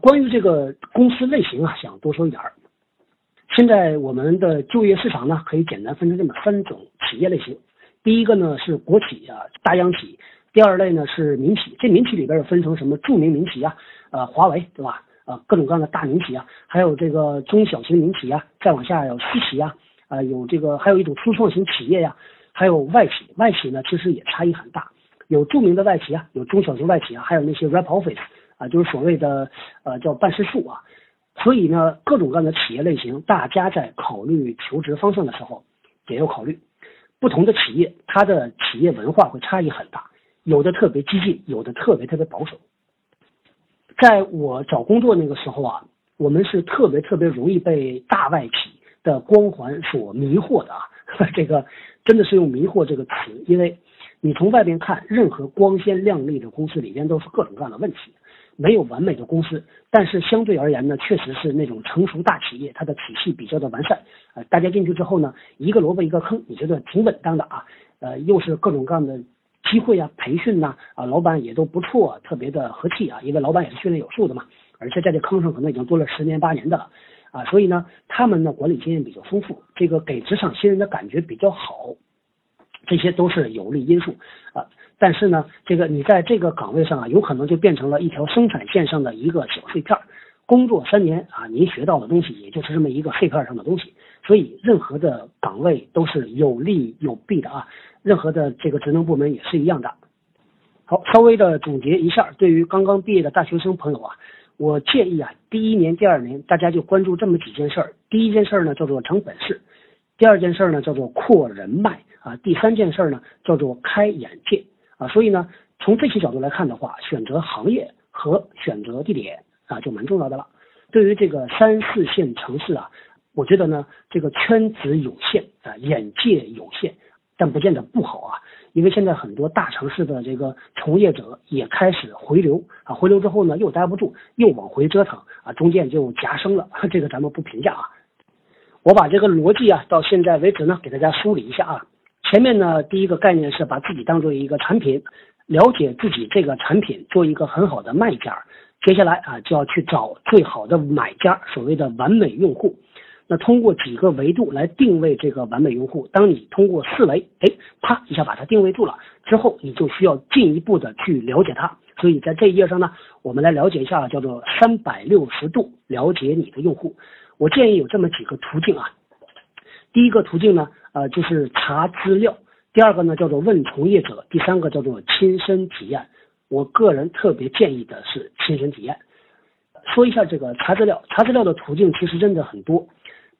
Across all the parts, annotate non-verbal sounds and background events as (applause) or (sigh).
关于这个公司类型啊，想多说一点儿。现在我们的就业市场呢，可以简单分成这么三种企业类型。第一个呢是国企啊，大央企；第二类呢是民企，这民企里边又分成什么著名民企啊，呃，华为对吧？呃，各种各样的大民企啊，还有这个中小型民企啊，再往下有私企啊，啊，有这个还有一种初创型企业呀，还有外企。外企呢其实也差异很大，有著名的外企啊，有中小型外企啊，还有那些 rep office 啊，就是所谓的呃叫办事处啊。所以呢，各种各样的企业类型，大家在考虑求职方向的时候，也要考虑不同的企业，它的企业文化会差异很大，有的特别激进，有的特别特别保守。在我找工作那个时候啊，我们是特别特别容易被大外企的光环所迷惑的啊，(laughs) 这个真的是用迷惑这个词，因为你从外边看，任何光鲜亮丽的公司里边都是各种各样的问题。没有完美的公司，但是相对而言呢，确实是那种成熟大企业，它的体系比较的完善。呃，大家进去之后呢，一个萝卜一个坑，你觉得挺稳当的啊。呃，又是各种各样的机会啊，培训呐，啊，老板也都不错，特别的和气啊，因为老板也是训练有素的嘛，而且在这坑上可能已经做了十年八年的了啊，所以呢，他们呢管理经验比较丰富，这个给职场新人的感觉比较好，这些都是有利因素啊。但是呢，这个你在这个岗位上啊，有可能就变成了一条生产线上的一个小碎片。工作三年啊，您学到的东西也就是这么一个碎片上的东西。所以，任何的岗位都是有利有弊的啊。任何的这个职能部门也是一样的。好，稍微的总结一下，对于刚刚毕业的大学生朋友啊，我建议啊，第一年、第二年大家就关注这么几件事儿。第一件事儿呢，叫做长本事；第二件事儿呢，叫做扩人脉啊；第三件事儿呢，叫做开眼界。啊，所以呢，从这些角度来看的话，选择行业和选择地点啊，就蛮重要的了。对于这个三四线城市啊，我觉得呢，这个圈子有限啊，眼界有限，但不见得不好啊。因为现在很多大城市的这个从业者也开始回流啊，回流之后呢，又待不住，又往回折腾啊，中间就夹生了。(laughs) 这个咱们不评价啊。我把这个逻辑啊，到现在为止呢，给大家梳理一下啊。前面呢，第一个概念是把自己当做一个产品，了解自己这个产品，做一个很好的卖家。接下来啊，就要去找最好的买家，所谓的完美用户。那通过几个维度来定位这个完美用户。当你通过四维，哎，啪一下把它定位住了之后，你就需要进一步的去了解它。所以在这一页上呢，我们来了解一下叫做三百六十度了解你的用户。我建议有这么几个途径啊。第一个途径呢。呃，就是查资料。第二个呢，叫做问从业者。第三个叫做亲身体验。我个人特别建议的是亲身体验。说一下这个查资料，查资料的途径其实真的很多。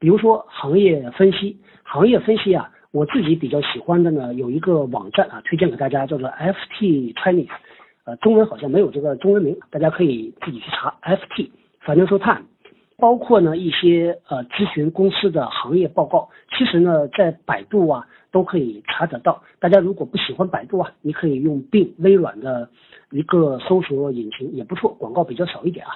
比如说行业分析，行业分析啊，我自己比较喜欢的呢，有一个网站啊，推荐给大家，叫做 FT Chinese。呃，中文好像没有这个中文名，大家可以自己去查 FT Financial Time。包括呢一些呃咨询公司的行业报告，其实呢在百度啊都可以查得到。大家如果不喜欢百度啊，你可以用并微软的一个搜索引擎也不错，广告比较少一点啊。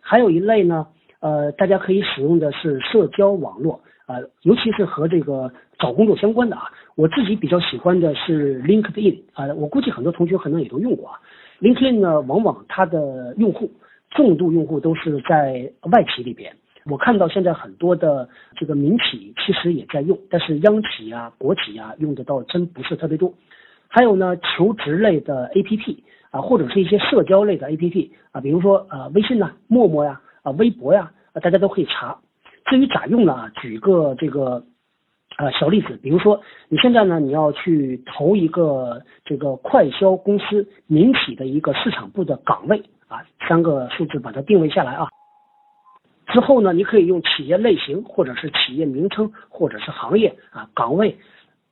还有一类呢，呃，大家可以使用的是社交网络啊，尤其是和这个找工作相关的啊。我自己比较喜欢的是 LinkedIn 啊，我估计很多同学可能也都用过啊。LinkedIn 呢，往往它的用户。重度用户都是在外企里边，我看到现在很多的这个民企其实也在用，但是央企啊、国企啊用的倒真不是特别多。还有呢，求职类的 APP 啊，或者是一些社交类的 APP 啊，比如说呃微信呐、陌陌呀、啊微博呀，大家都可以查。至于咋用呢？举个这个呃小例子，比如说你现在呢你要去投一个这个快销公司民企的一个市场部的岗位。把，三个数字把它定位下来啊，之后呢，你可以用企业类型，或者是企业名称，或者是行业啊岗位，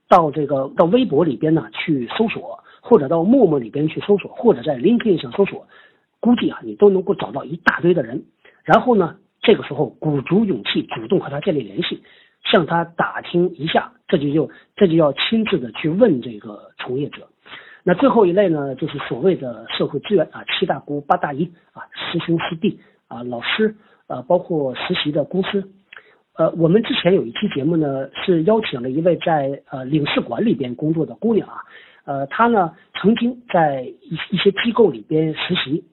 到这个到微博里边呢去搜索，或者到陌陌里边去搜索，或者在 LinkedIn 上搜索，估计啊你都能够找到一大堆的人。然后呢，这个时候鼓足勇气，主动和他建立联系，向他打听一下，这就就这就要亲自的去问这个从业者。那最后一类呢，就是所谓的社会资源啊，七大姑八大姨啊，师兄师弟啊，老师啊，包括实习的公司。呃，我们之前有一期节目呢，是邀请了一位在呃领事馆里边工作的姑娘啊，呃，她呢曾经在一一些机构里边实习，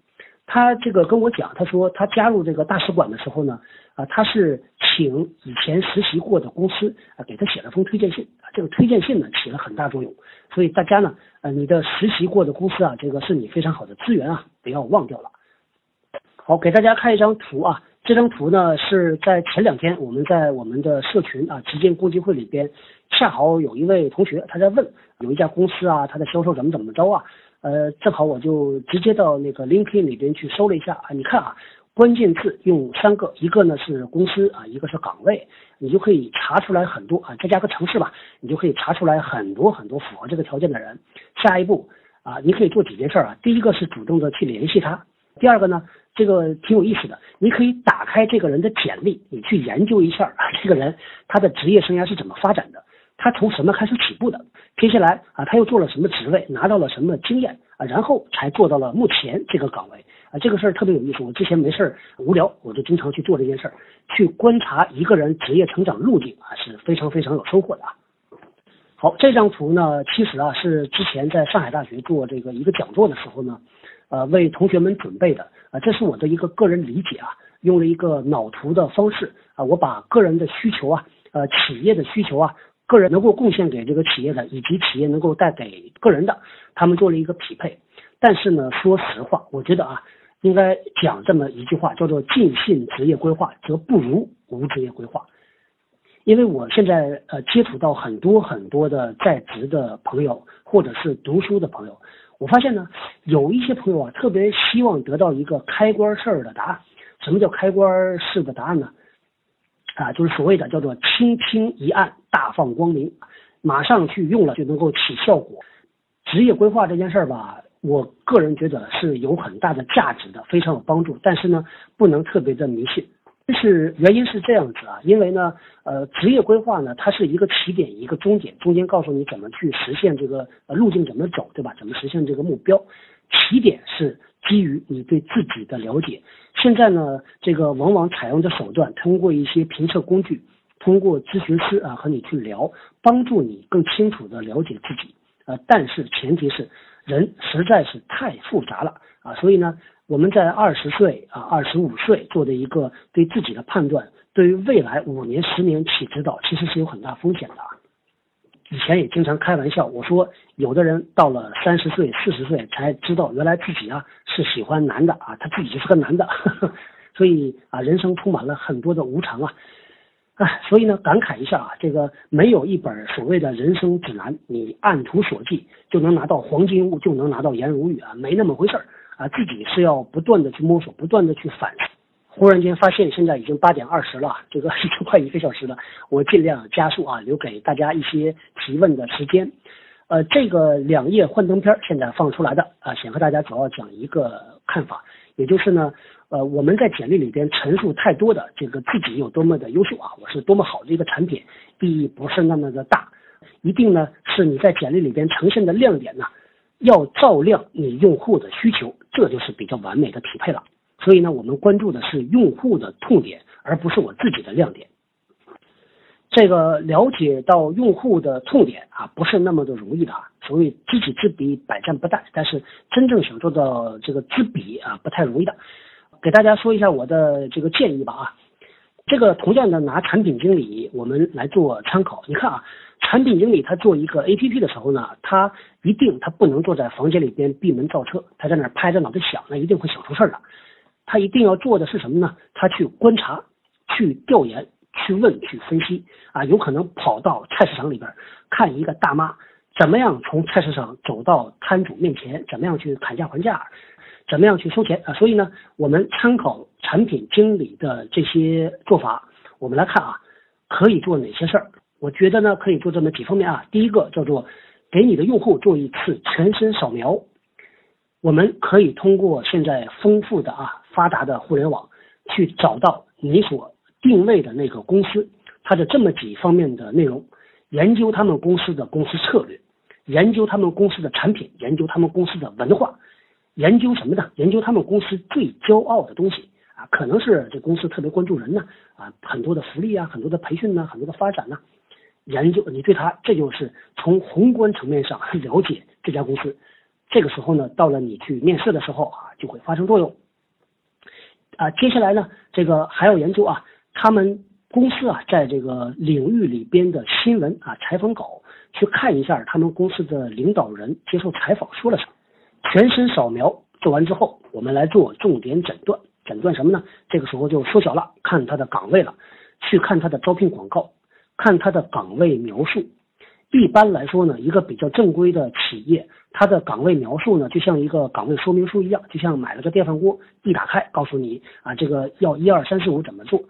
她这个跟我讲，她说她加入这个大使馆的时候呢，啊，她是请以前实习过的公司啊给他写了封推荐信啊，这个推荐信呢起了很大作用，所以大家呢，呃，你的实习过的公司啊，这个是你非常好的资源啊，不要忘掉了。好，给大家看一张图啊。这张图呢是在前两天我们在我们的社群啊，旗舰共济会里边，恰好有一位同学他在问，有一家公司啊，他的销售怎么怎么着啊？呃，正好我就直接到那个 LinkedIn 里边去搜了一下啊，你看啊，关键字用三个，一个呢是公司啊，一个是岗位，你就可以查出来很多啊，再加个城市吧，你就可以查出来很多很多符合这个条件的人。下一步啊，你可以做几件事啊，第一个是主动的去联系他，第二个呢。这个挺有意思的，你可以打开这个人的简历，你去研究一下啊，这个人他的职业生涯是怎么发展的，他从什么开始起步的，接下来啊他又做了什么职位，拿到了什么经验啊，然后才做到了目前这个岗位啊，这个事儿特别有意思。我之前没事儿无聊，我就经常去做这件事儿，去观察一个人职业成长路径啊，是非常非常有收获的啊。好，这张图呢，其实啊是之前在上海大学做这个一个讲座的时候呢。呃，为同学们准备的啊，这是我的一个个人理解啊，用了一个脑图的方式啊，我把个人的需求啊，呃，企业的需求啊，个人能够贡献给这个企业的，以及企业能够带给个人的，他们做了一个匹配。但是呢，说实话，我觉得啊，应该讲这么一句话，叫做尽信职业规划，则不如无职业规划。因为我现在呃接触到很多很多的在职的朋友，或者是读书的朋友。我发现呢，有一些朋友啊，特别希望得到一个开关式的答案。什么叫开关式的答案呢？啊，就是所谓的叫做轻轻一按，大放光明，马上去用了就能够起效果。职业规划这件事儿吧，我个人觉得是有很大的价值的，非常有帮助。但是呢，不能特别的迷信。是原因是这样子啊，因为呢，呃，职业规划呢，它是一个起点，一个终点，中间告诉你怎么去实现这个路径怎么走，对吧？怎么实现这个目标？起点是基于你对自己的了解。现在呢，这个往往采用的手段，通过一些评测工具，通过咨询师啊和你去聊，帮助你更清楚的了解自己。呃，但是前提是人实在是太复杂了啊，所以呢。我们在二十岁啊，二十五岁做的一个对自己的判断，对于未来五年、十年起指导，其实是有很大风险的。以前也经常开玩笑，我说有的人到了三十岁、四十岁才知道，原来自己啊是喜欢男的啊，他自己就是个男的。(laughs) 所以啊，人生充满了很多的无常啊，哎，所以呢，感慨一下啊，这个没有一本所谓的人生指南，你按图索骥就能拿到黄金屋，就能拿到颜如玉啊，没那么回事儿。啊，自己是要不断的去摸索，不断的去反思。忽然间发现现在已经八点二十了，这个 (laughs) 已经快一个小时了，我尽量加速啊，留给大家一些提问的时间。呃，这个两页幻灯片现在放出来的啊，想和大家主要讲一个看法，也就是呢，呃，我们在简历里边陈述太多的这个自己有多么的优秀啊，我是多么好的一个产品，意义不是那么的大。一定呢是你在简历里边呈现的亮点呢。要照亮你用户的需求，这就是比较完美的匹配了。所以呢，我们关注的是用户的痛点，而不是我自己的亮点。这个了解到用户的痛点啊，不是那么的容易的啊。所谓知己知彼，百战不殆。但是真正想做到这个知彼啊，不太容易的。给大家说一下我的这个建议吧啊。这个同样的拿产品经理我们来做参考，你看啊。产品经理他做一个 A P P 的时候呢，他一定他不能坐在房间里边闭门造车，他在那拍着脑袋想，那一定会想出事儿的。他一定要做的是什么呢？他去观察、去调研、去问、去分析啊，有可能跑到菜市场里边看一个大妈怎么样从菜市场走到摊主面前，怎么样去砍价还价，怎么样去收钱啊。所以呢，我们参考产品经理的这些做法，我们来看啊，可以做哪些事儿。我觉得呢，可以做这么几方面啊。第一个叫做给你的用户做一次全身扫描。我们可以通过现在丰富的啊发达的互联网，去找到你所定位的那个公司，它的这么几方面的内容，研究他们公司的公司策略，研究他们公司的产品，研究他们公司的文化，研究什么呢？研究他们公司最骄傲的东西啊，可能是这公司特别关注人呢啊，很多的福利啊，很多的培训呢，很多的发展呢。研究你对他，这就是从宏观层面上 (laughs) 了解这家公司。这个时候呢，到了你去面试的时候啊，就会发生作用。啊，接下来呢，这个还要研究啊，他们公司啊，在这个领域里边的新闻啊，采访稿，去看一下他们公司的领导人接受采访说了什么。全身扫描做完之后，我们来做重点诊断。诊断什么呢？这个时候就缩小了，看他的岗位了，去看他的招聘广告，看他的岗位描述。一般来说呢，一个比较正规的企业，它的岗位描述呢，就像一个岗位说明书一样，就像买了个电饭锅，一打开告诉你啊，这个要一二三四五怎么做。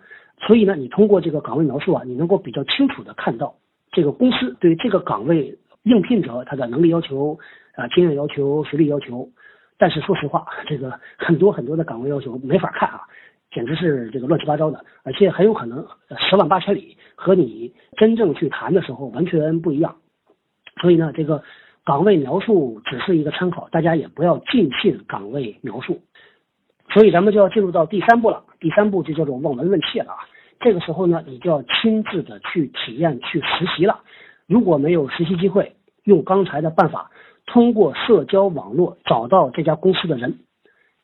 所以呢，你通过这个岗位描述啊，你能够比较清楚的看到这个公司对这个岗位应聘者他的能力要求啊、经验要求、学历要求。但是说实话，这个很多很多的岗位要求没法看啊。简直是这个乱七八糟的，而且很有可能十万八千里和你真正去谈的时候完全不一样。所以呢，这个岗位描述只是一个参考，大家也不要尽信岗位描述。所以咱们就要进入到第三步了，第三步就叫做望闻问切了啊。这个时候呢，你就要亲自的去体验、去实习了。如果没有实习机会，用刚才的办法，通过社交网络找到这家公司的人。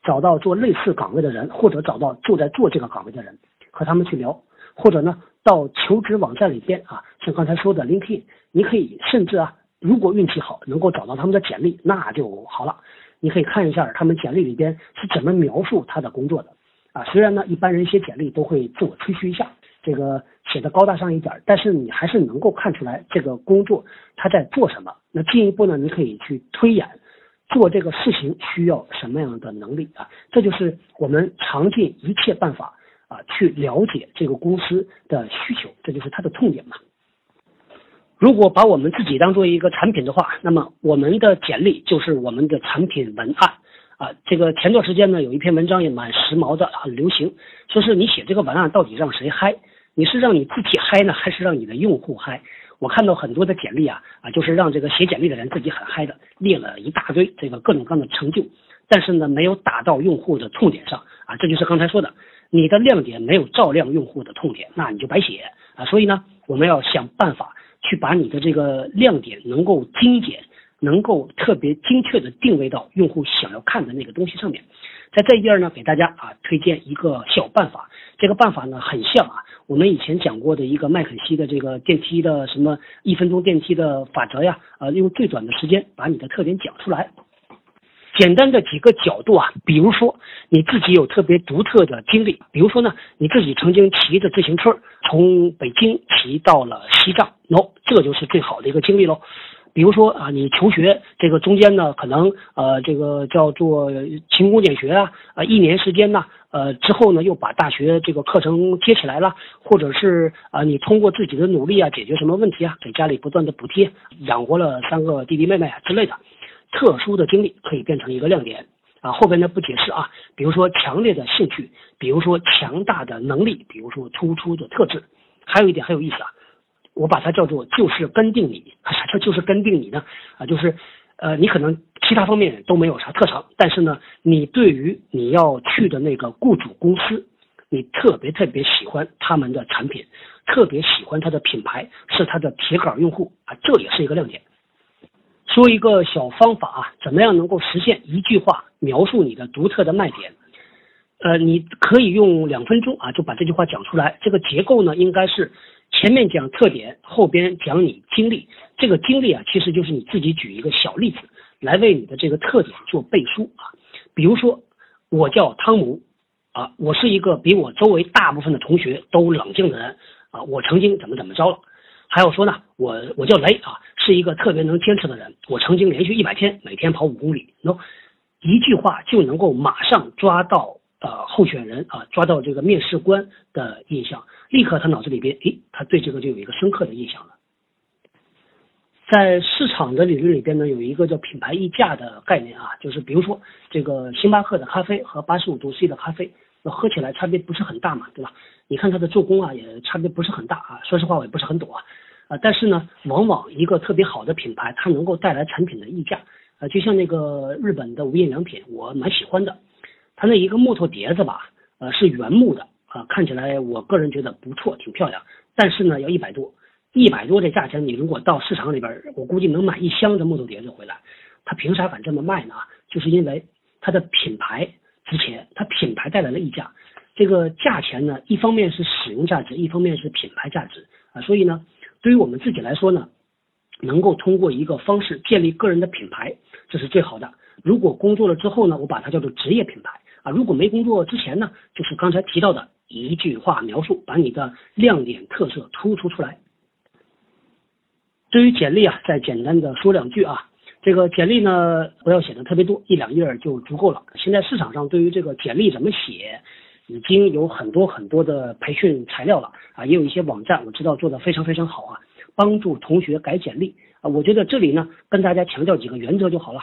找到做类似岗位的人，或者找到就在做这个岗位的人，和他们去聊，或者呢，到求职网站里边啊，像刚才说的 LinkedIn，你可以甚至啊，如果运气好，能够找到他们的简历，那就好了。你可以看一下他们简历里边是怎么描述他的工作的啊。虽然呢，一般人写简历都会自我吹嘘一下，这个写的高大上一点，但是你还是能够看出来这个工作他在做什么。那进一步呢，你可以去推演。做这个事情需要什么样的能力啊？这就是我们尝尽一切办法啊，去了解这个公司的需求，这就是它的痛点嘛。如果把我们自己当做一个产品的话，那么我们的简历就是我们的产品文案啊。这个前段时间呢，有一篇文章也蛮时髦的，很流行，说是你写这个文案到底让谁嗨？你是让你自己嗨呢，还是让你的用户嗨？我看到很多的简历啊啊，就是让这个写简历的人自己很嗨的，列了一大堆这个各种各样的成就，但是呢，没有打到用户的痛点上啊，这就是刚才说的，你的亮点没有照亮用户的痛点，那你就白写啊。所以呢，我们要想办法去把你的这个亮点能够精简，能够特别精确的定位到用户想要看的那个东西上面。在这一页呢，给大家啊推荐一个小办法，这个办法呢很像啊。我们以前讲过的一个麦肯锡的这个电梯的什么一分钟电梯的法则呀，呃，用最短的时间把你的特点讲出来。简单的几个角度啊，比如说你自己有特别独特的经历，比如说呢，你自己曾经骑着自行车从北京骑到了西藏，喏，这就是最好的一个经历喽。比如说啊，你求学这个中间呢，可能呃这个叫做勤工俭学啊，啊一年时间呢，呃之后呢又把大学这个课程接起来了，或者是啊你通过自己的努力啊解决什么问题啊，给家里不断的补贴，养活了三个弟弟妹妹啊之类的，特殊的经历可以变成一个亮点啊。后边呢不解释啊，比如说强烈的兴趣，比如说强大的能力，比如说突出的特质，还有一点很有意思啊。我把它叫做就是跟定你，就是跟定你呢？啊，就是，呃，你可能其他方面都没有啥特长，但是呢，你对于你要去的那个雇主公司，你特别特别喜欢他们的产品，特别喜欢它的品牌，是它的铁杆用户啊，这也是一个亮点。说一个小方法啊，怎么样能够实现一句话描述你的独特的卖点？呃，你可以用两分钟啊，就把这句话讲出来。这个结构呢，应该是。前面讲特点，后边讲你经历。这个经历啊，其实就是你自己举一个小例子来为你的这个特点做背书啊。比如说，我叫汤姆啊，我是一个比我周围大部分的同学都冷静的人啊。我曾经怎么怎么着了？还有说呢，我我叫雷啊，是一个特别能坚持的人。我曾经连续一百天每天跑五公里，喏，一句话就能够马上抓到呃候选人啊，抓到这个面试官的印象。立刻，他脑子里边，诶，他对这个就有一个深刻的印象了。在市场的理论里边呢，有一个叫品牌溢价的概念啊，就是比如说这个星巴克的咖啡和八十五度 C 的咖啡，那喝起来差别不是很大嘛，对吧？你看它的做工啊，也差别不是很大啊。说实话，我也不是很懂啊，啊，但是呢，往往一个特别好的品牌，它能够带来产品的溢价啊，就像那个日本的无印良品，我蛮喜欢的，它那一个木头碟子吧，呃，是原木的。啊，看起来我个人觉得不错，挺漂亮，但是呢，要一百多，一百多这价钱，你如果到市场里边，我估计能买一箱的木头碟子回来。他凭啥敢这么卖呢？就是因为他的品牌值钱，他品牌带来了溢价。这个价钱呢，一方面是使用价值，一方面是品牌价值啊。所以呢，对于我们自己来说呢，能够通过一个方式建立个人的品牌，这是最好的。如果工作了之后呢，我把它叫做职业品牌啊。如果没工作之前呢，就是刚才提到的一句话描述，把你的亮点特色突出出来。对于简历啊，再简单的说两句啊。这个简历呢，不要写的特别多，一两页就足够了。现在市场上对于这个简历怎么写，已经有很多很多的培训材料了啊，也有一些网站我知道做的非常非常好啊，帮助同学改简历啊。我觉得这里呢，跟大家强调几个原则就好了，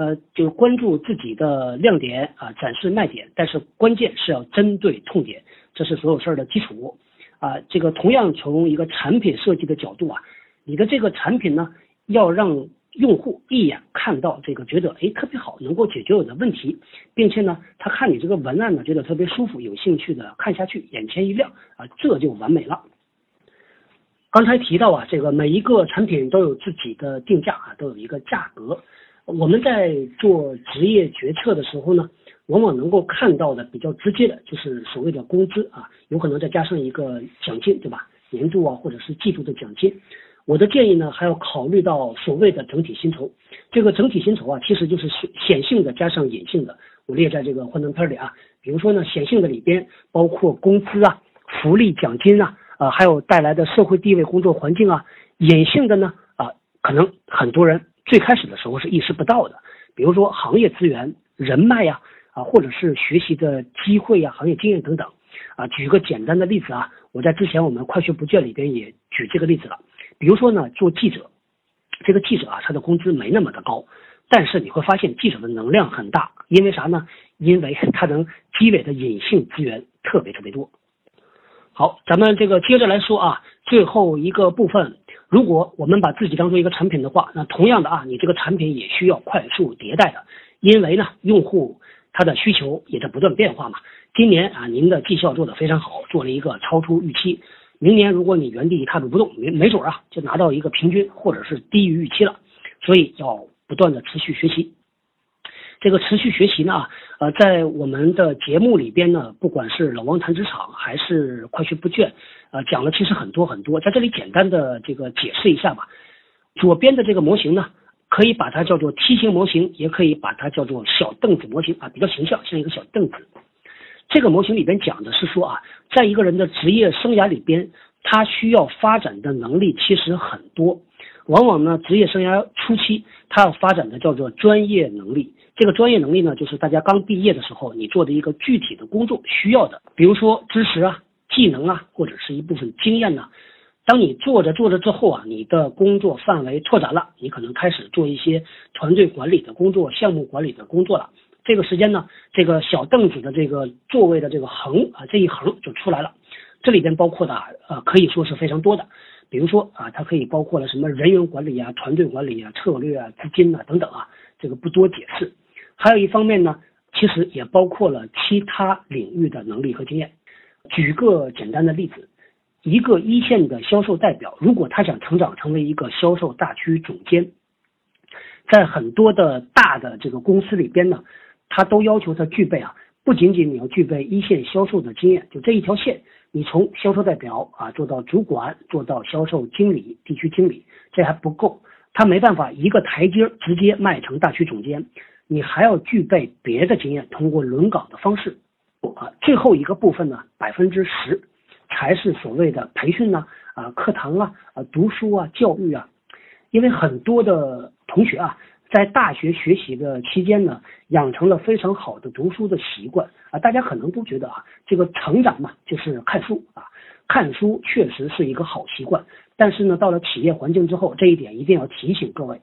呃，就关注自己的亮点啊，展示卖点，但是关键是要针对痛点，这是所有事儿的基础啊。这个同样从一个产品设计的角度啊，你的这个产品呢，要让用户一眼看到这个，觉得哎特别好，能够解决我的问题，并且呢，他看你这个文案呢，觉得特别舒服，有兴趣的看下去，眼前一亮啊，这就完美了。刚才提到啊，这个每一个产品都有自己的定价啊，都有一个价格。我们在做职业决策的时候呢，往往能够看到的比较直接的就是所谓的工资啊，有可能再加上一个奖金，对吧？年度啊，或者是季度的奖金。我的建议呢，还要考虑到所谓的整体薪酬。这个整体薪酬啊，其实就是显显性的加上隐性的。我列在这个幻灯片里啊。比如说呢，显性的里边包括工资啊、福利奖金啊，呃，还有带来的社会地位、工作环境啊。隐性的呢，啊，可能很多人最开始的时候是意识不到的。比如说行业资源、人脉呀，啊，或者是学习的机会呀、行业经验等等。啊，举个简单的例子啊，我在之前我们快学不倦里边也举这个例子了。比如说呢，做记者，这个记者啊，他的工资没那么的高，但是你会发现记者的能量很大，因为啥呢？因为他能积累的隐性资源特别特别多。好，咱们这个接着来说啊，最后一个部分，如果我们把自己当做一个产品的话，那同样的啊，你这个产品也需要快速迭代的，因为呢，用户他的需求也在不断变化嘛。今年啊，您的绩效做得非常好，做了一个超出预期。明年如果你原地踏步不动，没没准啊就拿到一个平均或者是低于预期了，所以要不断的持续学习。这个持续学习呢，呃，在我们的节目里边呢，不管是老王谈职场还是快学不倦，呃，讲了其实很多很多，在这里简单的这个解释一下吧。左边的这个模型呢，可以把它叫做梯形模型，也可以把它叫做小凳子模型啊，比较形象，像一个小凳子。这个模型里边讲的是说啊，在一个人的职业生涯里边，他需要发展的能力其实很多。往往呢，职业生涯初期，他要发展的叫做专业能力。这个专业能力呢，就是大家刚毕业的时候，你做的一个具体的工作需要的，比如说知识啊、技能啊，或者是一部分经验呢。当你做着做着之后啊，你的工作范围拓展了，你可能开始做一些团队管理的工作、项目管理的工作了。这个时间呢，这个小凳子的这个座位的这个横啊，这一横就出来了。这里边包括的呃，可以说是非常多的。比如说啊，它可以包括了什么人员管理啊、团队管理啊、策略啊、资金啊等等啊，这个不多解释。还有一方面呢，其实也包括了其他领域的能力和经验。举个简单的例子，一个一线的销售代表，如果他想成长成为一个销售大区总监，在很多的大的这个公司里边呢。他都要求他具备啊，不仅仅你要具备一线销售的经验，就这一条线，你从销售代表啊做到主管，做到销售经理、地区经理，这还不够，他没办法一个台阶直接迈成大区总监，你还要具备别的经验，通过轮岗的方式，啊，最后一个部分呢，百分之十才是所谓的培训呢，啊，课堂啊，啊，读书啊，教育啊，因为很多的同学啊。在大学学习的期间呢，养成了非常好的读书的习惯啊。大家可能都觉得啊，这个成长嘛，就是看书啊。看书确实是一个好习惯，但是呢，到了企业环境之后，这一点一定要提醒各位。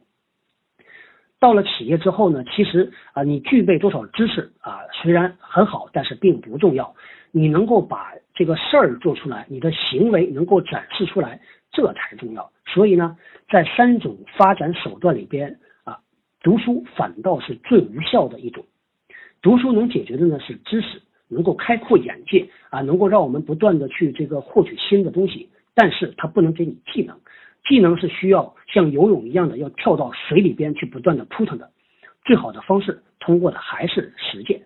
到了企业之后呢，其实啊，你具备多少知识啊，虽然很好，但是并不重要。你能够把这个事儿做出来，你的行为能够展示出来，这才重要。所以呢，在三种发展手段里边啊。读书反倒是最无效的一种，读书能解决的呢是知识，能够开阔眼界啊，能够让我们不断的去这个获取新的东西，但是它不能给你技能，技能是需要像游泳一样的要跳到水里边去不断的扑腾的，最好的方式通过的还是实践。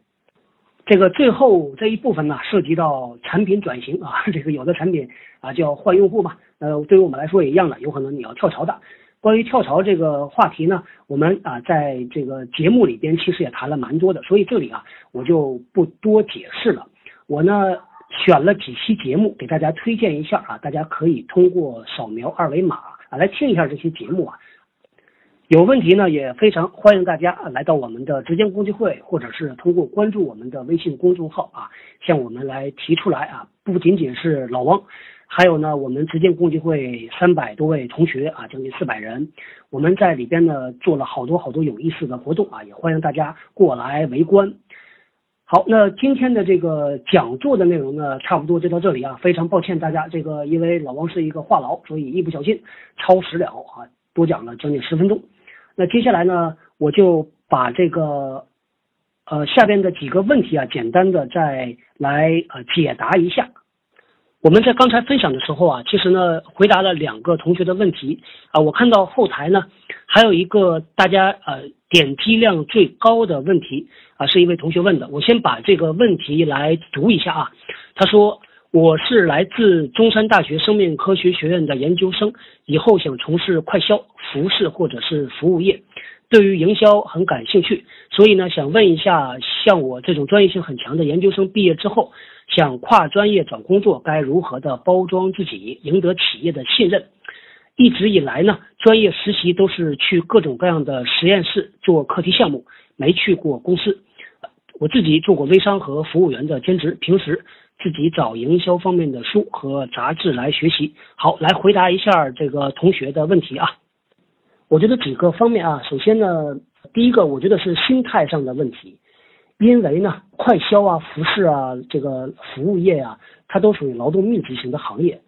这个最后这一部分呢，涉及到产品转型啊，(laughs) 这个有的产品啊叫换用户嘛，呃，对于我们来说也一样的，有可能你要跳槽的。关于跳槽这个话题呢，我们啊在这个节目里边其实也谈了蛮多的，所以这里啊我就不多解释了。我呢选了几期节目给大家推荐一下啊，大家可以通过扫描二维码啊来听一下这些节目啊。有问题呢，也非常欢迎大家来到我们的直间共济会，或者是通过关注我们的微信公众号啊，向我们来提出来啊。不仅仅是老王，还有呢，我们直间共济会三百多位同学啊，将近四百人，我们在里边呢做了好多好多有意思的活动啊，也欢迎大家过来围观。好，那今天的这个讲座的内容呢，差不多就到这里啊。非常抱歉大家，这个因为老王是一个话痨，所以一不小心超时了啊，多讲了将近十分钟。那接下来呢，我就把这个呃下边的几个问题啊，简单的再来呃解答一下。我们在刚才分享的时候啊，其实呢回答了两个同学的问题啊，我看到后台呢还有一个大家呃点击量最高的问题啊，是一位同学问的，我先把这个问题来读一下啊。他说。我是来自中山大学生命科学学院的研究生，以后想从事快销、服饰或者是服务业，对于营销很感兴趣，所以呢，想问一下，像我这种专业性很强的研究生毕业之后，想跨专业找工作，该如何的包装自己，赢得企业的信任？一直以来呢，专业实习都是去各种各样的实验室做课题项目，没去过公司。我自己做过微商和服务员的兼职，平时。自己找营销方面的书和杂志来学习。好，来回答一下这个同学的问题啊。我觉得几个方面啊，首先呢，第一个我觉得是心态上的问题，因为呢，快销啊、服饰啊、这个服务业啊，它都属于劳动密集型的行业。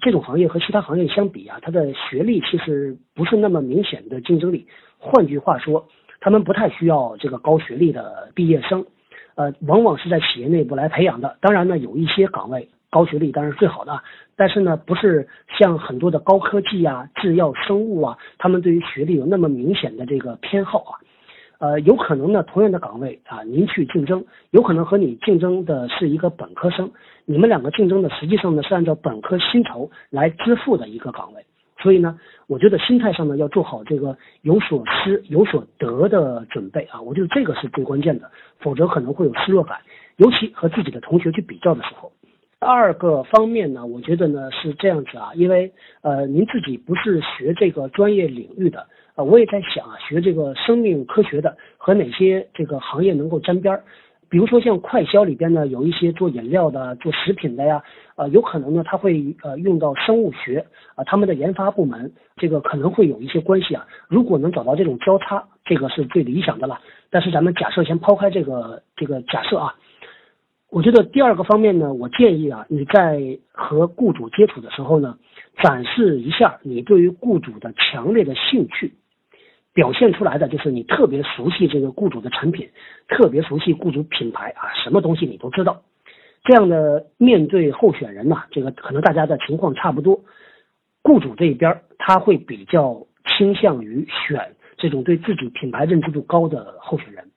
这种行业和其他行业相比啊，它的学历其实不是那么明显的竞争力。换句话说，他们不太需要这个高学历的毕业生。呃，往往是在企业内部来培养的。当然呢，有一些岗位高学历当然是最好的，但是呢，不是像很多的高科技啊、制药、生物啊，他们对于学历有那么明显的这个偏好啊。呃，有可能呢，同样的岗位啊，您去竞争，有可能和你竞争的是一个本科生，你们两个竞争的实际上呢是按照本科薪酬来支付的一个岗位。所以呢，我觉得心态上呢要做好这个有所失有所得的准备啊，我觉得这个是最关键的，否则可能会有失落感，尤其和自己的同学去比较的时候。二个方面呢，我觉得呢是这样子啊，因为呃您自己不是学这个专业领域的啊，我也在想啊，学这个生命科学的和哪些这个行业能够沾边儿。比如说像快销里边呢，有一些做饮料的、做食品的呀，呃，有可能呢，他会呃用到生物学啊，他们的研发部门这个可能会有一些关系啊。如果能找到这种交叉，这个是最理想的了。但是咱们假设先抛开这个这个假设啊，我觉得第二个方面呢，我建议啊，你在和雇主接触的时候呢，展示一下你对于雇主的强烈的兴趣。表现出来的就是你特别熟悉这个雇主的产品，特别熟悉雇主品牌啊，什么东西你都知道。这样的面对候选人呢，这个可能大家的情况差不多。雇主这一边他会比较倾向于选这种对自己品牌认知度高的候选人。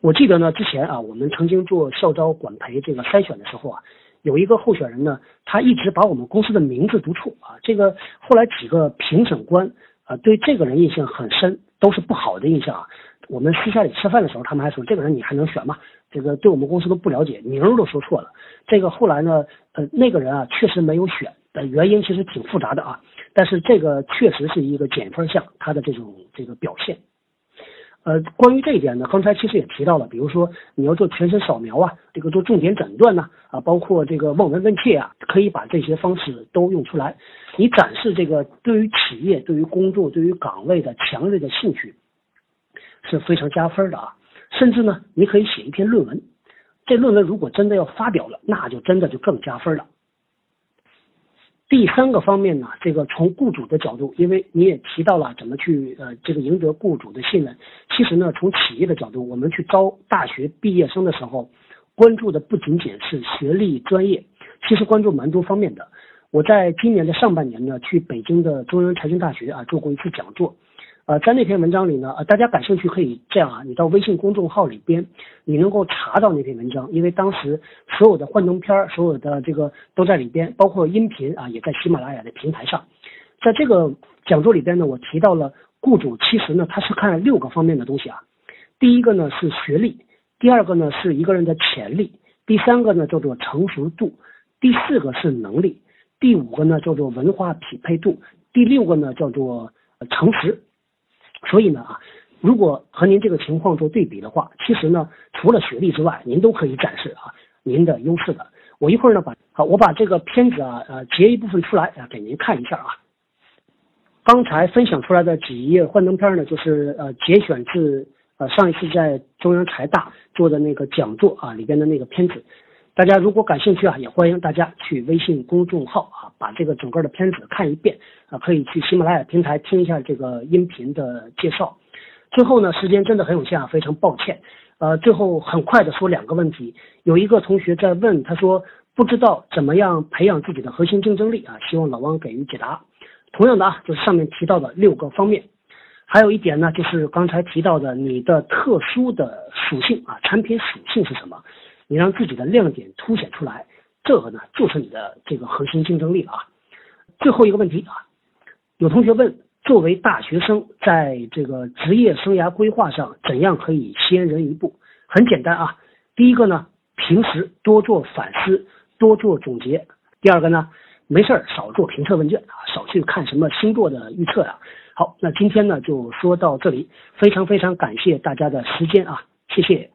我记得呢，之前啊，我们曾经做校招管培这个筛选的时候啊，有一个候选人呢，他一直把我们公司的名字读错啊，这个后来几个评审官。对这个人印象很深，都是不好的印象啊。我们私下里吃饭的时候，他们还说这个人你还能选吗？这个对我们公司都不了解，名儿都说错了。这个后来呢，呃，那个人啊确实没有选，呃，原因其实挺复杂的啊。但是这个确实是一个减分项，他的这种这个表现。呃，关于这一点呢，刚才其实也提到了，比如说你要做全身扫描啊，这个做重点诊断呢，啊，包括这个望闻问切啊，可以把这些方式都用出来。你展示这个对于企业、对于工作、对于岗位的强烈的兴趣，是非常加分的啊。甚至呢，你可以写一篇论文，这论文如果真的要发表了，那就真的就更加分了。第三个方面呢，这个从雇主的角度，因为你也提到了怎么去呃这个赢得雇主的信任。其实呢，从企业的角度，我们去招大学毕业生的时候，关注的不仅仅是学历专业，其实关注蛮多方面的。我在今年的上半年呢，去北京的中央财经大学啊做过一次讲座，呃，在那篇文章里呢，呃，大家感兴趣可以这样啊，你到微信公众号里边，你能够查到那篇文章，因为当时所有的幻灯片儿，所有的这个都在里边，包括音频啊，也在喜马拉雅的平台上。在这个讲座里边呢，我提到了雇主其实呢，他是看六个方面的东西啊。第一个呢是学历，第二个呢是一个人的潜力，第三个呢叫做成熟度，第四个是能力，第五个呢叫做文化匹配度，第六个呢叫做诚实。所以呢啊，如果和您这个情况做对比的话，其实呢，除了学历之外，您都可以展示啊您的优势的。我一会儿呢把好，我把这个片子啊呃截一部分出来啊给您看一下啊。刚才分享出来的几页幻灯片呢，就是呃节选自呃上一次在中央财大做的那个讲座啊里边的那个片子。大家如果感兴趣啊，也欢迎大家去微信公众号啊，把这个整个的片子看一遍啊，可以去喜马拉雅平台听一下这个音频的介绍。最后呢，时间真的很有限啊，非常抱歉。呃，最后很快的说两个问题。有一个同学在问，他说不知道怎么样培养自己的核心竞争力啊，希望老汪给予解答。同样的啊，就是上面提到的六个方面。还有一点呢，就是刚才提到的你的特殊的属性啊，产品属性是什么？你让自己的亮点凸显出来，这个呢就是你的这个核心竞争力了啊。最后一个问题啊，有同学问，作为大学生，在这个职业生涯规划上，怎样可以先人一步？很简单啊，第一个呢，平时多做反思，多做总结；第二个呢，没事儿少做评测问卷啊，少去看什么星座的预测呀。好，那今天呢就说到这里，非常非常感谢大家的时间啊，谢谢。